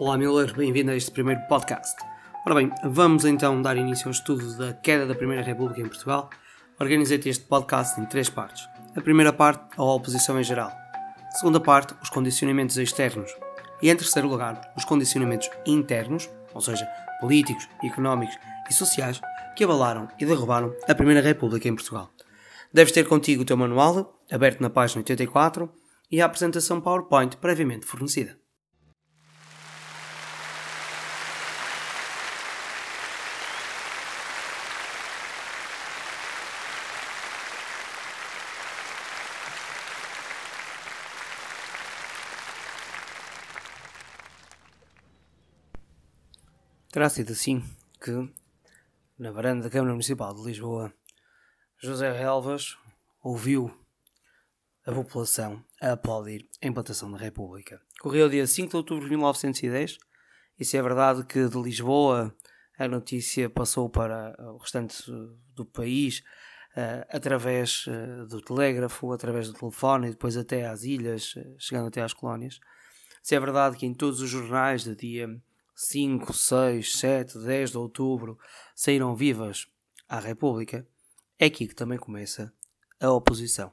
Olá, Miller, bem-vindo a este primeiro podcast. Ora bem, vamos então dar início ao estudo da queda da Primeira República em Portugal. Organizei-te este podcast em três partes. A primeira parte, a oposição em geral. A segunda parte, os condicionamentos externos. E em terceiro lugar, os condicionamentos internos, ou seja, políticos, económicos e sociais, que abalaram e derrubaram a Primeira República em Portugal. Deves ter contigo o teu manual, aberto na página 84, e a apresentação PowerPoint previamente fornecida. Terá sido assim que, na varanda da Câmara Municipal de Lisboa, José Relvas ouviu a população a aplaudir a implantação da República. Correu dia 5 de outubro de 1910 e se é verdade que de Lisboa a notícia passou para o restante do país uh, através uh, do telégrafo, através do telefone e depois até às ilhas, chegando até às colónias. Se é verdade que em todos os jornais de dia 5, 6, 7, 10 de outubro saíram vivas à República, é aqui que também começa a oposição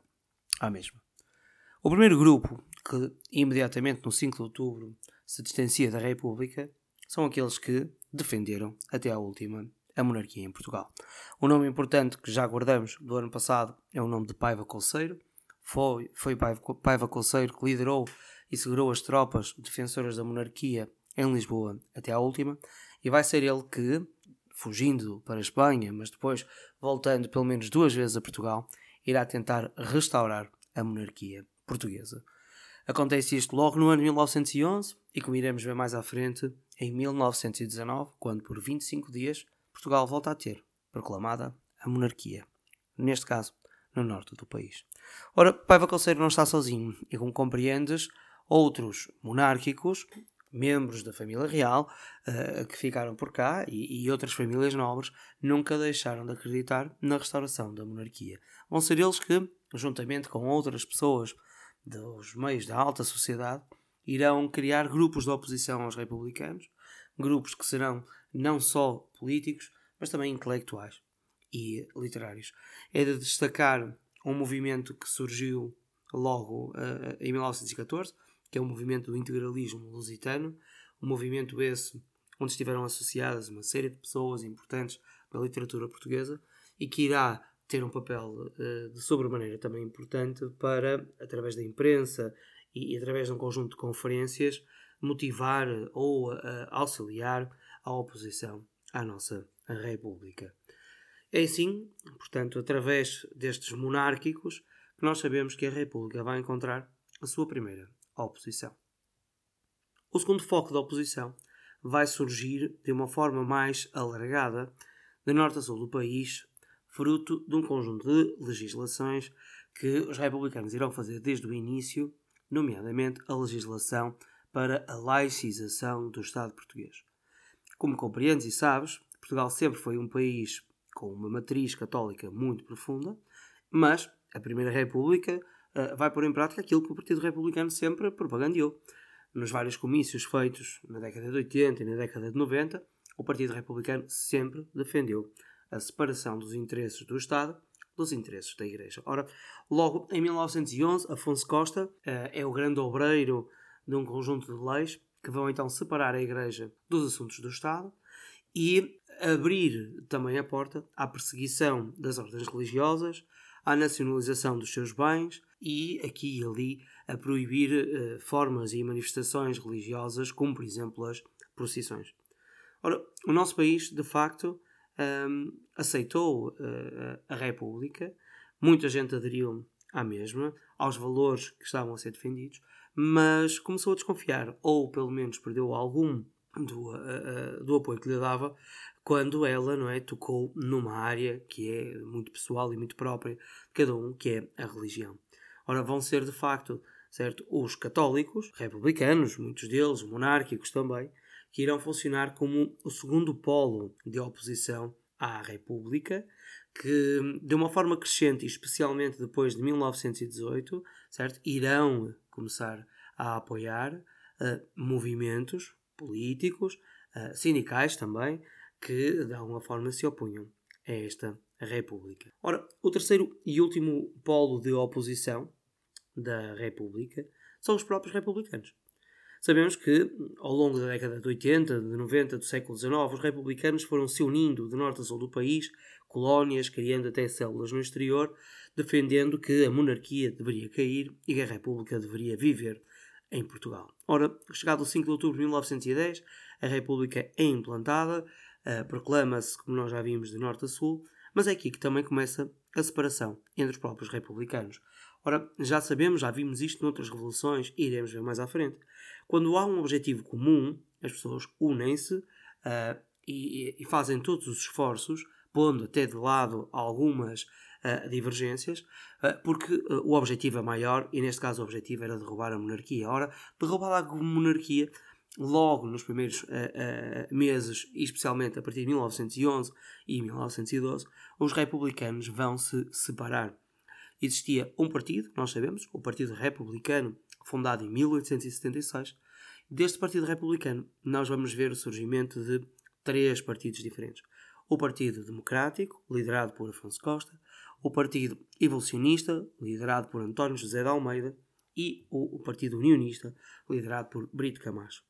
à mesma. O primeiro grupo que imediatamente no 5 de outubro se distancia da República são aqueles que defenderam até à última a monarquia em Portugal. O nome importante que já guardamos do ano passado é o nome de Paiva Colseiro. Foi, foi Paiva, Paiva Colseiro que liderou e segurou as tropas defensoras da monarquia em Lisboa até à última, e vai ser ele que, fugindo para a Espanha, mas depois voltando pelo menos duas vezes a Portugal, irá tentar restaurar a monarquia portuguesa. Acontece isto logo no ano 1911 e, como iremos ver mais à frente, em 1919, quando por 25 dias Portugal volta a ter proclamada a monarquia. Neste caso, no norte do país. Ora, Paiva Conselho não está sozinho e, como compreendes, outros monárquicos membros da família real uh, que ficaram por cá e, e, outras famílias nobres nunca deixaram de acreditar na restauração da monarquia. Vão ser eles que, juntamente com outras pessoas dos meios da alta sociedade, irão criar grupos de oposição aos republicanos, grupos que serão não só políticos, mas também intelectuais e literários. É de destacar um movimento que surgiu logo uh, em 1914 que é o movimento do integralismo lusitano, um movimento esse onde estiveram associadas uma série de pessoas importantes da literatura portuguesa e que irá ter um papel uh, de sobremaneira também importante para, através da imprensa e, através de um conjunto de conferências, motivar ou uh, auxiliar a oposição à nossa República. É assim, portanto, através destes monárquicos, que nós sabemos que a República vai encontrar a sua primeira à oposição. O segundo foco da oposição vai surgir de uma forma mais alargada de norte a sul do país, fruto de um conjunto de legislações que os republicanos irão fazer desde o início, nomeadamente a legislação para a laicização do Estado português. Como compreendes e sabes, Portugal sempre foi um país com uma matriz católica muito profunda, mas a Primeira República uh, vai pôr em prática aquilo que o Partido Republicano sempre propagandeou. Nos vários comícios feitos na década de 80 e na década de 90, o Partido Republicano sempre defendeu a separação dos interesses do Estado dos interesses da Igreja. Ora, logo em 1911, Afonso Costa uh, é o grande obreiro de um conjunto de leis que vão então separar a Igreja dos assuntos do Estado e abrir também a porta à perseguição das ordens religiosas, à nacionalização dos seus bens e aqui e ali a proibir uh, formas e manifestações religiosas, como por exemplo as procissões. Ora, o nosso país, de facto, um, ehm, aceitou uh, a República, muita gente aderiu à mesma, aos valores que estavam a ser defendidos, mas começou a desconfiar, ou pelo menos perdeu algum do, uh, do apoio que lhe dava quando ela não é, tocou numa área que é muito pessoal e muito própria de cada um, que é a religião. Ora, vão ser de facto certo, os católicos, republicanos, muitos deles, monárquicos também, que irão funcionar como o segundo polo de oposição à República, que de uma forma crescente, especialmente depois de 1918, certo, irão começar a apoiar uh, movimentos políticos, uh, sindicais também, que de alguma forma se opunham a esta República. Ora, o terceiro e último polo de oposição da República são os próprios republicanos. Sabemos que, ao longo da década de 80, de 90, do século XIX, os republicanos foram se unindo de norte a sul do país, colónias, criando até células no exterior, defendendo que a monarquia deveria cair e que a República deveria viver em Portugal. Ora, chegado o 5 de outubro de 1910, a República é implantada, uh, proclama-se, como nós já vimos, de norte a sul, mas é aqui que também começa a separação entre os próprios republicanos. Ora, já sabemos, já vimos isto noutras revoluções e iremos ver mais à frente. Quando há um objetivo comum, as pessoas unem-se uh, e, e, fazem todos os esforços, pondo até de lado algumas uh, divergências, uh, porque o objetivo é maior e, neste caso, o objetivo era derrubar a monarquia. Ora, derrubar a monarquia logo nos primeiros uh, uh, meses, especialmente a partir de 1911 e 1912, os republicanos vão se separar. Existia um partido, nós sabemos, o Partido Republicano, fundado em 1876. Deste Partido Republicano, nós vamos ver o surgimento de três partidos diferentes. O Partido Democrático, liderado por Afonso Costa, o Partido Evolucionista, liderado por António José de Almeida, e o, Partido Unionista, liderado por Brito Camacho.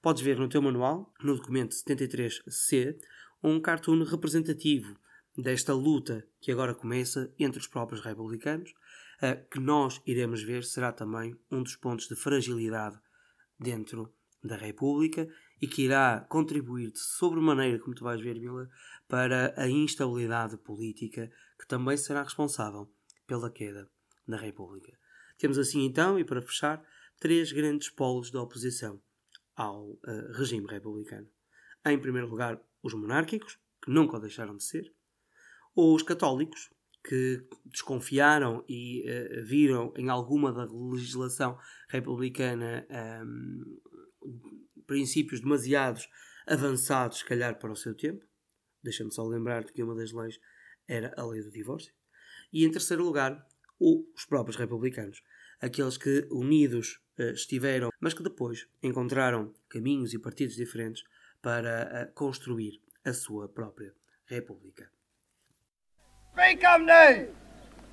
Podes ver no teu manual, no documento 73C, um cartoon representativo desta luta que agora começa entre os próprios republicanos, que nós iremos ver será também um dos pontos de fragilidade dentro da República e que irá contribuir de sobremaneira, como tu vais ver, Mila, para a instabilidade política que também será responsável pela queda da República. Temos assim então, e para fechar, três grandes polos da oposição ao uh, regime republicano. Em primeiro lugar, os monárquicos, que nunca o deixaram de ser, os católicos, que desconfiaram e uh, viram em alguma da legislação republicana um, ehm, princípios demasiados avançados, se calhar, para o seu tempo. Deixa-me só lembrar-te que uma das leis era a lei do divórcio. E em terceiro lugar, os próprios republicanos, aqueles que unidos uh, estiveram, mas que depois encontraram caminhos e partidos diferentes para uh, construir a sua própria república. Free company!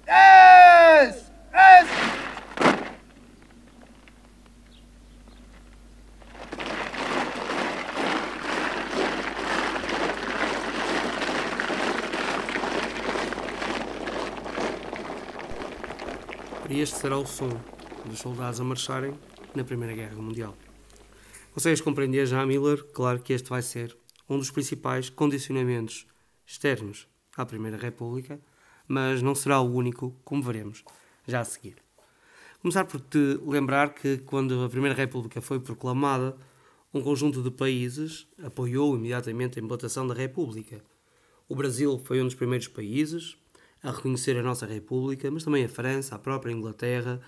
Yes! Yes! Este será o som dos soldados a marcharem na Primeira Guerra Mundial. Consegues compreender já, Miller? Claro que este vai ser um dos principais condicionamentos externos à Primeira República, mas não será o único, como veremos já a seguir. Começar por te lembrar que, quando a Primeira República foi proclamada, um conjunto de países apoiou imediatamente a implantação da República. O Brasil foi um dos primeiros países a reconhecer a nossa República, mas também a França, a própria Inglaterra,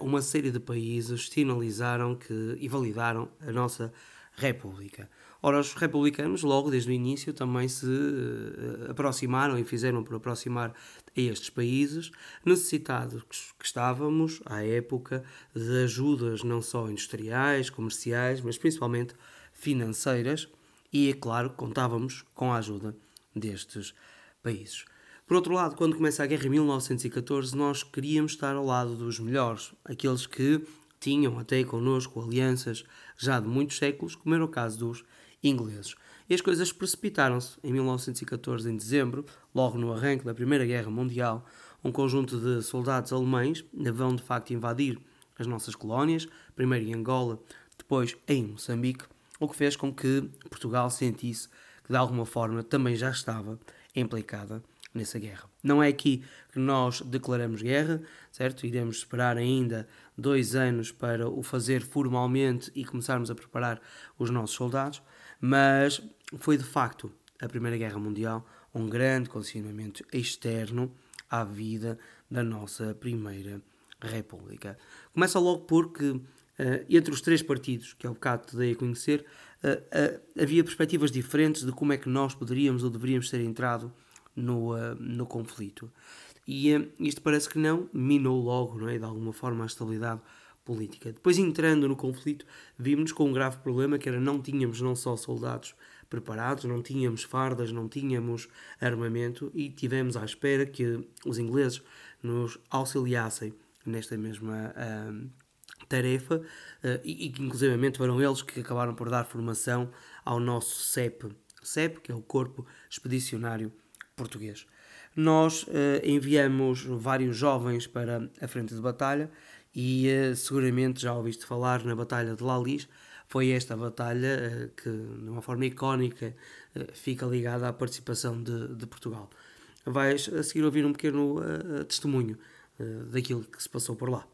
uma série de países sinalizaram que, e validaram a nossa República. Ora, os republicanos, logo desde o início, também se uh, aproximaram e fizeram por aproximar a estes países, necessitados que estávamos, à época, de ajudas não só industriais, comerciais, mas principalmente financeiras, e, é claro, contávamos com a ajuda destes países. Por outro lado, quando começa a guerra em 1914, nós queríamos estar ao lado dos melhores, aqueles que tinham até connosco alianças já de muitos séculos, como era o caso dos ingleses. E as coisas precipitaram-se. Em 1914, em dezembro, logo no arranque da Primeira Guerra Mundial, um conjunto de soldados alemães vão de facto invadir as nossas colónias, primeiro em Angola, depois em Moçambique, o que fez com que Portugal sentisse que de alguma forma também já estava implicada nessa guerra. Não é aqui que nós declaramos guerra, certo? Iremos esperar ainda dois anos para o fazer formalmente e começarmos a preparar os nossos soldados, mas foi de facto a Primeira Guerra Mundial um grande condicionamento externo à vida da nossa Primeira República. Começa logo porque, uh, entre os três partidos, que é o bocado te dei a conhecer, uh, uh, havia perspectivas diferentes de como é que nós poderíamos ou deveríamos ter entrado no, no conflito. E isto parece que não minou logo, não é? de alguma forma, a estabilidade política. Depois, entrando no conflito, vimos com um grave problema que era não tínhamos não só soldados preparados, não tínhamos fardas, não tínhamos armamento e tivemos à espera que os ingleses nos auxiliassem nesta mesma uh, tarefa uh, e que inclusivamente foram eles que acabaram por dar formação ao nosso CEP, CEP que é o Corpo Expedicionário Português. Nós uh, enviamos vários jovens para a frente de batalha e seguramente já ouviste falar na Batalha de Lalis, foi esta batalha uh, que, de uma forma icónica, fica ligada à participação de, de, Portugal. Vais a seguir ouvir um pequeno testemunho daquilo que se passou por lá.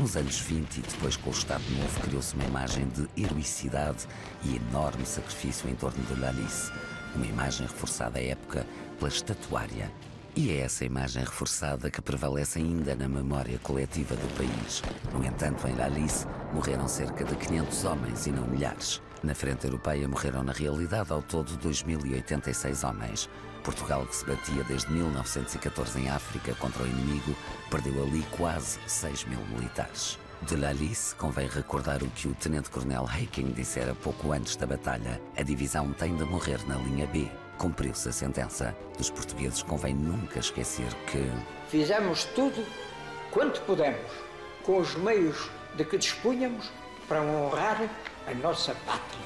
Nos anos 20 e depois com o Estado Novo criou-se uma imagem de heroicidade e enorme sacrifício em torno de Lalice, uma imagem reforçada à época pela estatuária e é essa imagem reforçada que prevalece ainda na memória coletiva do país. No entanto, em Lalice morreram cerca de 500 homens e não milhares. Na frente europeia morreram na realidade ao todo 2.086 homens. Portugal, que se batia desde 1914 em África contra o inimigo, perdeu ali quase 6 mil militares. De Lalice, convém recordar o que o Tenente-Coronel Haking dissera pouco antes da batalha: a divisão tem de morrer na linha B, Cumpriu-se a sentença. Dos portugueses convém nunca esquecer que. Fizemos tudo quanto pudemos, com os meios de que dispunhamos, para honrar a nossa pátria.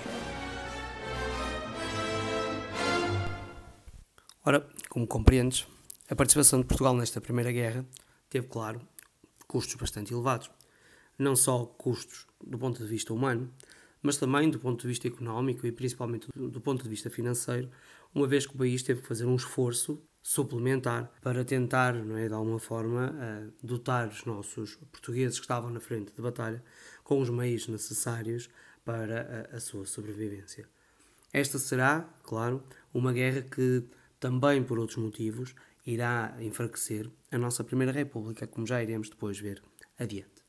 Ora, como compreendes, a participação de Portugal nesta Primeira Guerra teve, claro, custos bastante elevados. Não só custos do ponto de vista humano, mas também do ponto de vista económico e principalmente do ponto de vista financeiro, uma vez que o país teve que fazer um esforço suplementar para tentar, não é, de alguma forma, uh, dotar os nossos portugueses que estavam na frente de batalha com os meios necessários para a, a sua sobrevivência. Esta será, claro, uma guerra que também por outros motivos irá enfraquecer a nossa Primeira República, como já iremos depois ver adiante.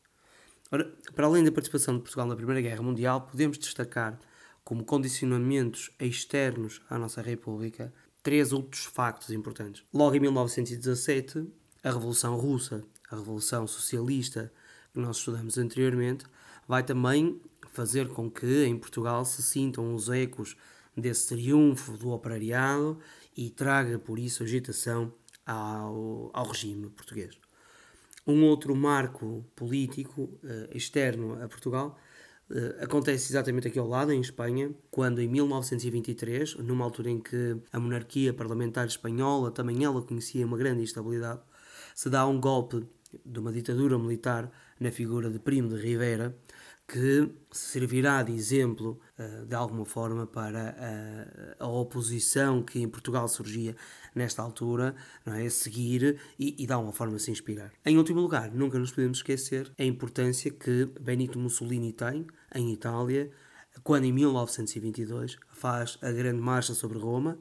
Ora, para além da participação de Portugal na Primeira Guerra Mundial, podemos destacar como condicionamentos externos à nossa República três outros factos importantes. Logo em 1917, a Revolução Russa, a Revolução Socialista que nós estudamos anteriormente, vai também fazer com que em Portugal se sintam os ecos desse triunfo do operariado e traga por isso agitação ao, ao regime português. Um outro marco político uh, externo a Portugal Uh, acontece exatamente aqui ao lado, em Espanha, quando em 1923, numa altura em que a monarquia parlamentar espanhola também ela conhecia uma grande instabilidade, se dá um golpe de uma ditadura militar na figura de Primo de Rivera, que servirá de exemplo uh, de alguma forma para a, a, oposição que em Portugal surgia nesta altura, não é? seguir e, e de alguma forma se inspirar. Em último lugar, nunca nos podemos esquecer a importância que Benito Mussolini tem em Itália, quando em 1922 faz a grande marcha sobre Roma.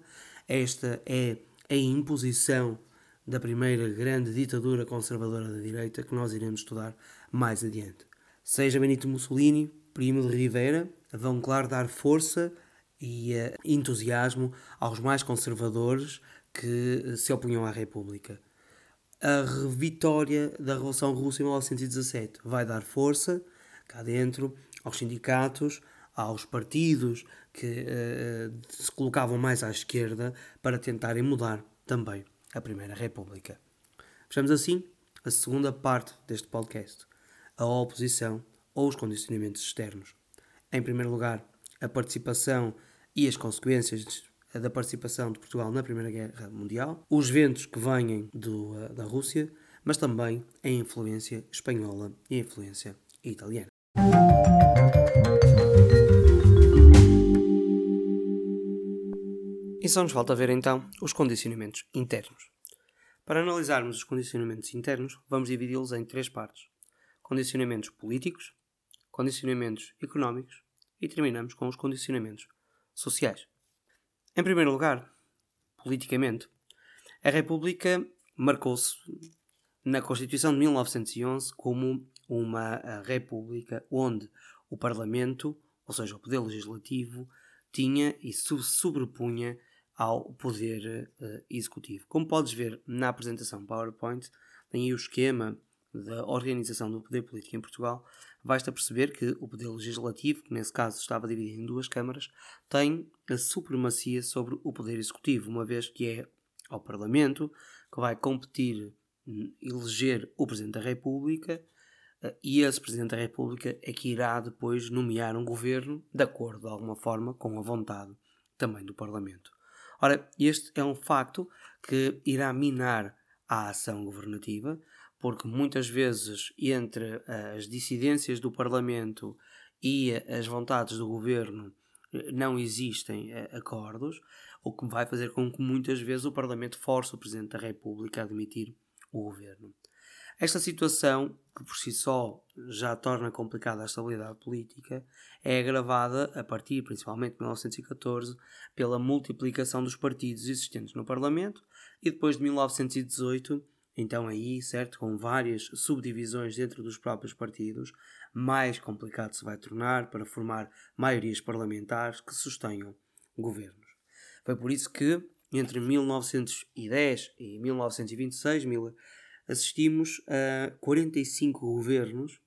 Esta é a imposição da primeira grande ditadura conservadora da direita que nós iremos estudar mais adiante seja Benito Mussolini, Primo de Rivera, vão, claro, dar força e uh, entusiasmo aos mais conservadores que se opunham à República. A vitória da Revolução Russa em 1917 vai dar força, cá dentro, aos sindicatos, aos partidos que uh, se colocavam mais à esquerda para tentarem mudar também a Primeira República. Fechamos assim a segunda parte deste podcast a oposição ou os condicionamentos externos. Em primeiro lugar, a participação e as consequências da participação de Portugal na Primeira Guerra Mundial, os ventos que vêm do, eh, da Rússia, mas também a influência espanhola e a influência italiana. E só nos falta ver então os condicionamentos internos. Para analisarmos os condicionamentos internos, vamos dividi-los em três partes condicionamentos políticos, condicionamentos económicos e terminamos com os condicionamentos sociais. Em primeiro lugar, politicamente, a República marcou-se na Constituição de 1911 como uma república onde o Parlamento, ou seja, o Poder Legislativo, tinha e sobrepunha ao Poder uh, Executivo. Como podes ver na apresentação PowerPoint, tem aí o esquema da organização do poder político em Portugal, basta perceber que o poder legislativo, que nesse caso estava dividido em duas câmaras, tem a supremacia sobre o poder executivo, uma vez que é ao Parlamento que vai competir eleger o Presidente da República eh, e esse Presidente da República é que irá depois nomear um governo de acordo, de alguma forma, com a vontade também do Parlamento. Ora, este é um facto que irá minar a ação governativa, porque muitas vezes entre as dissidências do Parlamento e as vontades do governo eh, não existem eh, acordos, o que vai fazer com que muitas vezes o Parlamento force o Presidente da República a admitir o governo. Esta situação, que por si só já torna complicada a estabilidade política, é agravada a partir, principalmente de 1914, pela multiplicação dos partidos existentes no Parlamento e depois de 1918, então aí, certo, com várias subdivisões dentro dos próprios partidos, mais complicado se vai tornar para formar maiorias parlamentares que sustenham governos. Foi por isso que entre 1910 e 1926 assistimos a 45 governos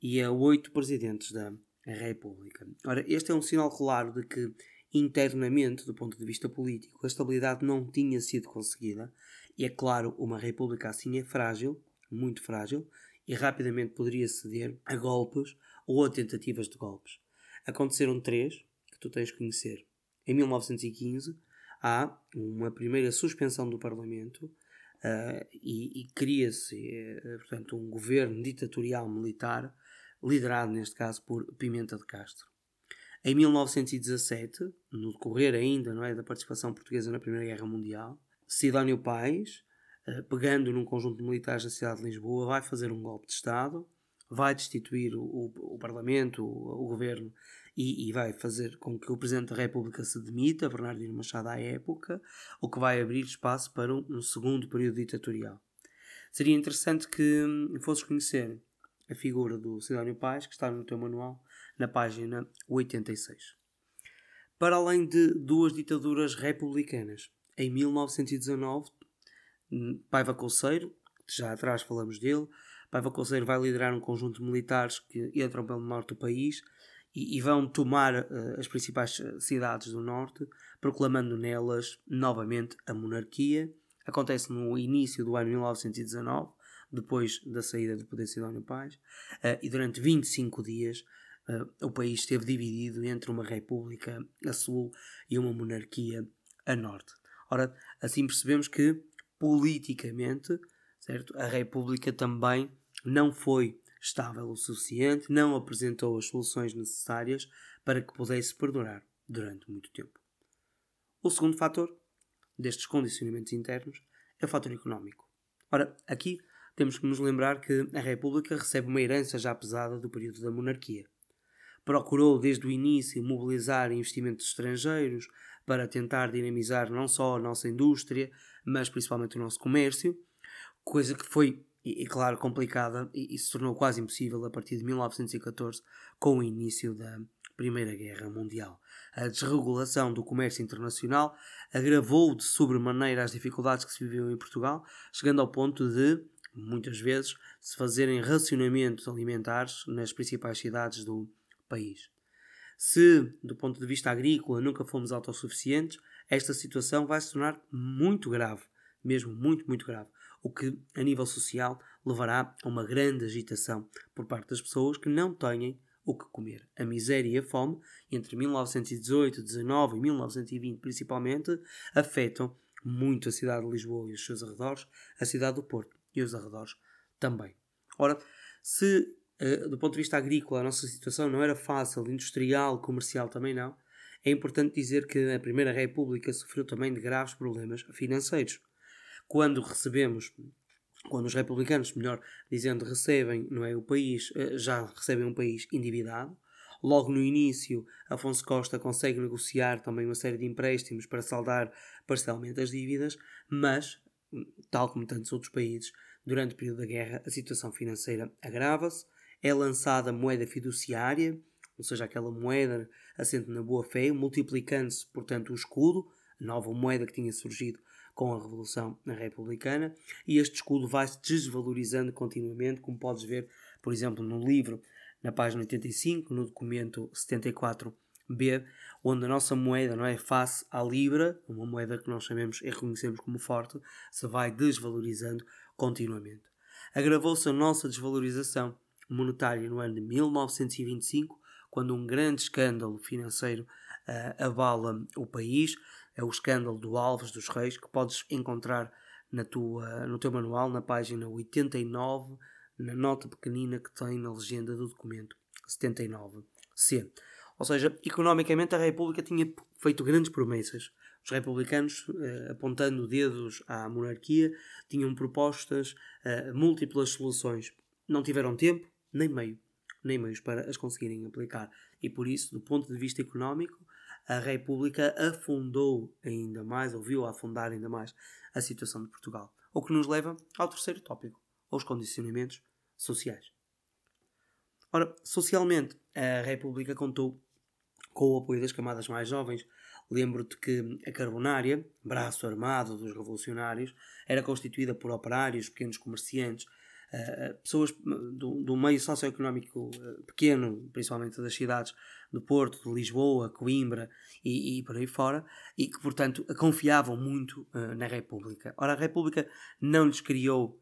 e a 8 presidentes da República. Ora, este é um sinal claro de que internamente, do ponto de vista político, a estabilidade não tinha sido conseguida. E é claro, uma república assim é frágil, muito frágil, e rapidamente poderia ceder a golpes ou a tentativas de golpes. Aconteceram três que tu tens que conhecer. Em 1915 há uma primeira suspensão do Parlamento uh, e, e cria-se, uh, portanto, um governo ditatorial militar, liderado neste caso por Pimenta de Castro. Em 1917, no decorrer ainda não é, da participação portuguesa na Primeira Guerra Mundial, Sidónio Pais, uh, pegando num conjunto de militares da cidade de Lisboa, vai fazer um golpe de Estado, vai destituir o, o, o Parlamento, o, o governo e, e, vai fazer com que o Presidente da República se demita, Bernardino Machado à época, o que vai abrir espaço para um, um segundo período ditatorial. Seria interessante que hum, fosses conhecer a figura do Sidónio Paz, que está no teu manual, na página 86. Para além de duas ditaduras republicanas, em 1919, hum, Paiva Colseiro, já atrás falamos dele, Paiva Colseiro vai liderar um conjunto de militares que entram pelo norte do país e, e vão tomar uh, as principais eh, cidades do norte, proclamando nelas novamente a monarquia. Acontece no início do ano 1919, depois da saída do poder Sidónio Paz, uh, e durante 25 dias uh, o país esteve dividido entre uma república a sul e uma monarquia a norte. Ora, assim percebemos que politicamente, certo, a república também não foi estável o suficiente, não apresentou as soluções necessárias para que pudesse perdurar durante muito tempo. O segundo fator destes condicionamentos internos é o fator económico. Ora, aqui temos que nos lembrar que a República recebe uma herança já pesada do período da monarquia. Procurou desde o início mobilizar investimentos estrangeiros para tentar dinamizar não só a nossa indústria, mas principalmente o nosso comércio, coisa que foi e, e claro, complicada e, e, se tornou quase impossível a partir de 1914, com o início da Primeira Guerra Mundial. A desregulação do comércio internacional agravou de sobremaneira as dificuldades que se viviam em Portugal, chegando ao ponto de, muitas vezes, se fazerem racionamentos alimentares nas principais cidades do país. Se, do ponto de vista agrícola, nunca fomos autossuficientes, esta situação vai se tornar muito grave, mesmo muito, muito grave o que, a nível social, levará a uma grande agitação por parte das pessoas que não têm o que comer. A miséria e a fome, entre 1918, 19 e 1920 principalmente, afetam muito a cidade de Lisboa e os seus arredores, a cidade do Porto e os arredores também. Ora, se uh, do ponto de vista agrícola a nossa situação não era fácil, industrial, comercial também não, é importante dizer que a Primeira República sofreu também de graves problemas financeiros quando recebemos, quando os republicanos, melhor dizendo, recebem não é, o país, eh, já recebem um país endividado. Logo no início, Afonso Costa consegue negociar também uma série de empréstimos para saldar parcialmente as dívidas, mas, tal como tantos outros países, durante o período da guerra a situação financeira agrava-se, é lançada moeda fiduciária, ou seja, aquela moeda assente na boa fé, multiplicando-se, portanto, o escudo, a nova moeda que tinha surgido com a Revolução Republicana e este escudo vai se desvalorizando continuamente, como podes ver, por exemplo, no livro, na página 85, no documento 74b, onde a nossa moeda, não é, face à libra, uma moeda que nós sabemos e reconhecemos como forte, se vai desvalorizando continuamente. Agravou-se a nossa desvalorização monetária no ano de 1925, quando um grande escândalo financeiro uh, abala o país, é o escândalo do Alves dos Reis, que podes encontrar na tua, no teu manual, na página 89, na nota pequenina que tem na legenda do documento 79C. Ou seja, economicamente a República tinha feito grandes promessas. Os republicanos, eh, apontando dedos à monarquia, tinham propostas eh, múltiplas soluções. Não tiveram tempo, nem meio, nem meios para as conseguirem aplicar. E por isso, do ponto de vista económico, a República afundou ainda mais, ou viu afundar ainda mais, a situação de Portugal. O que nos leva ao terceiro tópico, aos condicionamentos sociais. Ora, socialmente, a República contou com o apoio das camadas mais jovens. Lembro-te que a Carbonária, braço armado dos revolucionários, era constituída por operários, pequenos comerciantes, uh, pessoas do, do meio socioeconómico uh, pequeno, principalmente das cidades do Porto, de Lisboa, Coimbra e, e por aí fora, e que, portanto, confiavam muito uh, na República. Ora, a República não lhes criou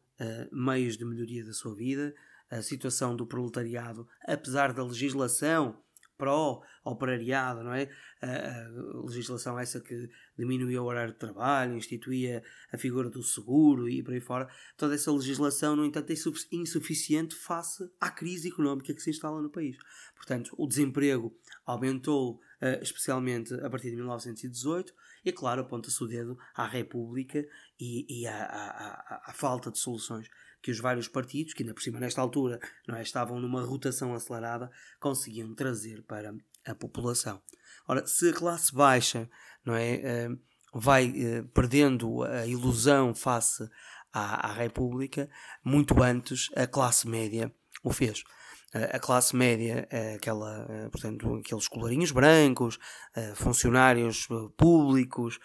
meios de melhoria da sua vida, a situação do proletariado, apesar da legislação pró-operariado, não é? A, legislação essa que diminuía o horário de trabalho, instituía a figura do seguro e por aí fora. Toda essa legislação, no entanto, é insuficiente face à crise económica que se instala no país. Portanto, o desemprego aumentou uh, especialmente a partir de 1918 e, claro, aponta-se o dedo à República e, à falta de soluções que os vários partidos, que ainda por cima nesta altura não é, estavam numa rotação acelerada, conseguiam trazer para a população. Ora, se a classe baixa não é, eh, vai eh, perdendo a ilusão face à, à República, muito antes a classe média o fez a classe média, aquela, portanto, aqueles colarinhos brancos, funcionários públicos,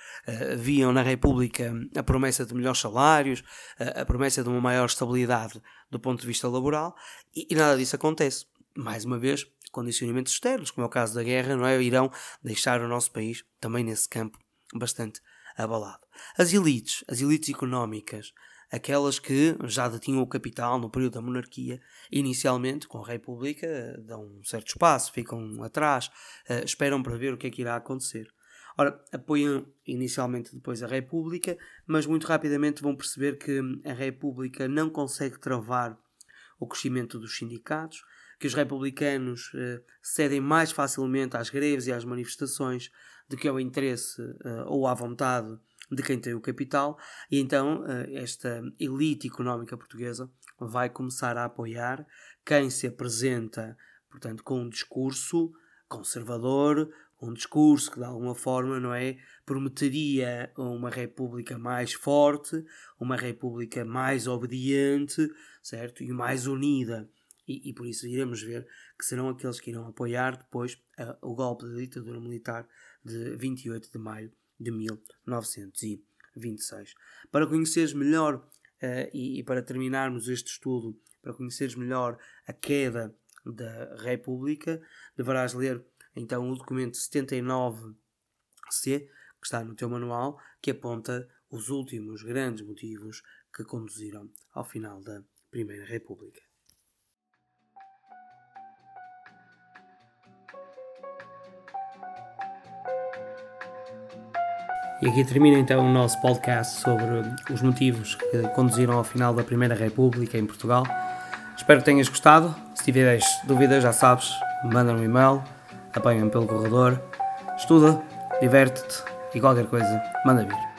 viam na República a promessa de melhores salários, a promessa de uma maior estabilidade do ponto de vista laboral, e, nada disso acontece. Mais uma vez, condicionamentos externos, como é o caso da guerra, não é? irão deixar o nosso país também nesse campo bastante abalado. As elites, as elites económicas, aquelas que já detinham o capital no período da monarquia, inicialmente, com a República, dão um certo espaço, ficam atrás, uh, esperam para ver o que é que irá acontecer. Ora, apoiam inicialmente depois a República, mas muito rapidamente vão perceber que a República não consegue travar o crescimento dos sindicatos, que os republicanos uh, cedem mais facilmente às greves e às manifestações do que ao interesse uh, ou à vontade de quem tem o capital, e então eh, esta elite económica portuguesa vai começar a apoiar quem se apresenta, portanto, com um discurso conservador, um discurso que de alguma forma, não é, prometeria uma república mais forte, uma república mais obediente, certo? E mais unida. E, e por isso iremos ver que serão aqueles que irão apoiar depois uh, o golpe da ditadura militar de 28 de maio de 1926. Para conheceres melhor uh, e, e, para terminarmos este estudo, para conheceres melhor a queda da República, deverás ler então o documento 79C, que está no teu manual, que aponta os últimos grandes motivos que conduziram ao final da Primeira República. E aqui termina então o nosso podcast sobre os motivos que conduziram ao final da Primeira República em Portugal. Espero que tenhas gostado. Se tiveres dúvidas, já sabes, manda um e-mail, apanha-me pelo corredor, estuda, diverte-te e qualquer coisa, manda vir.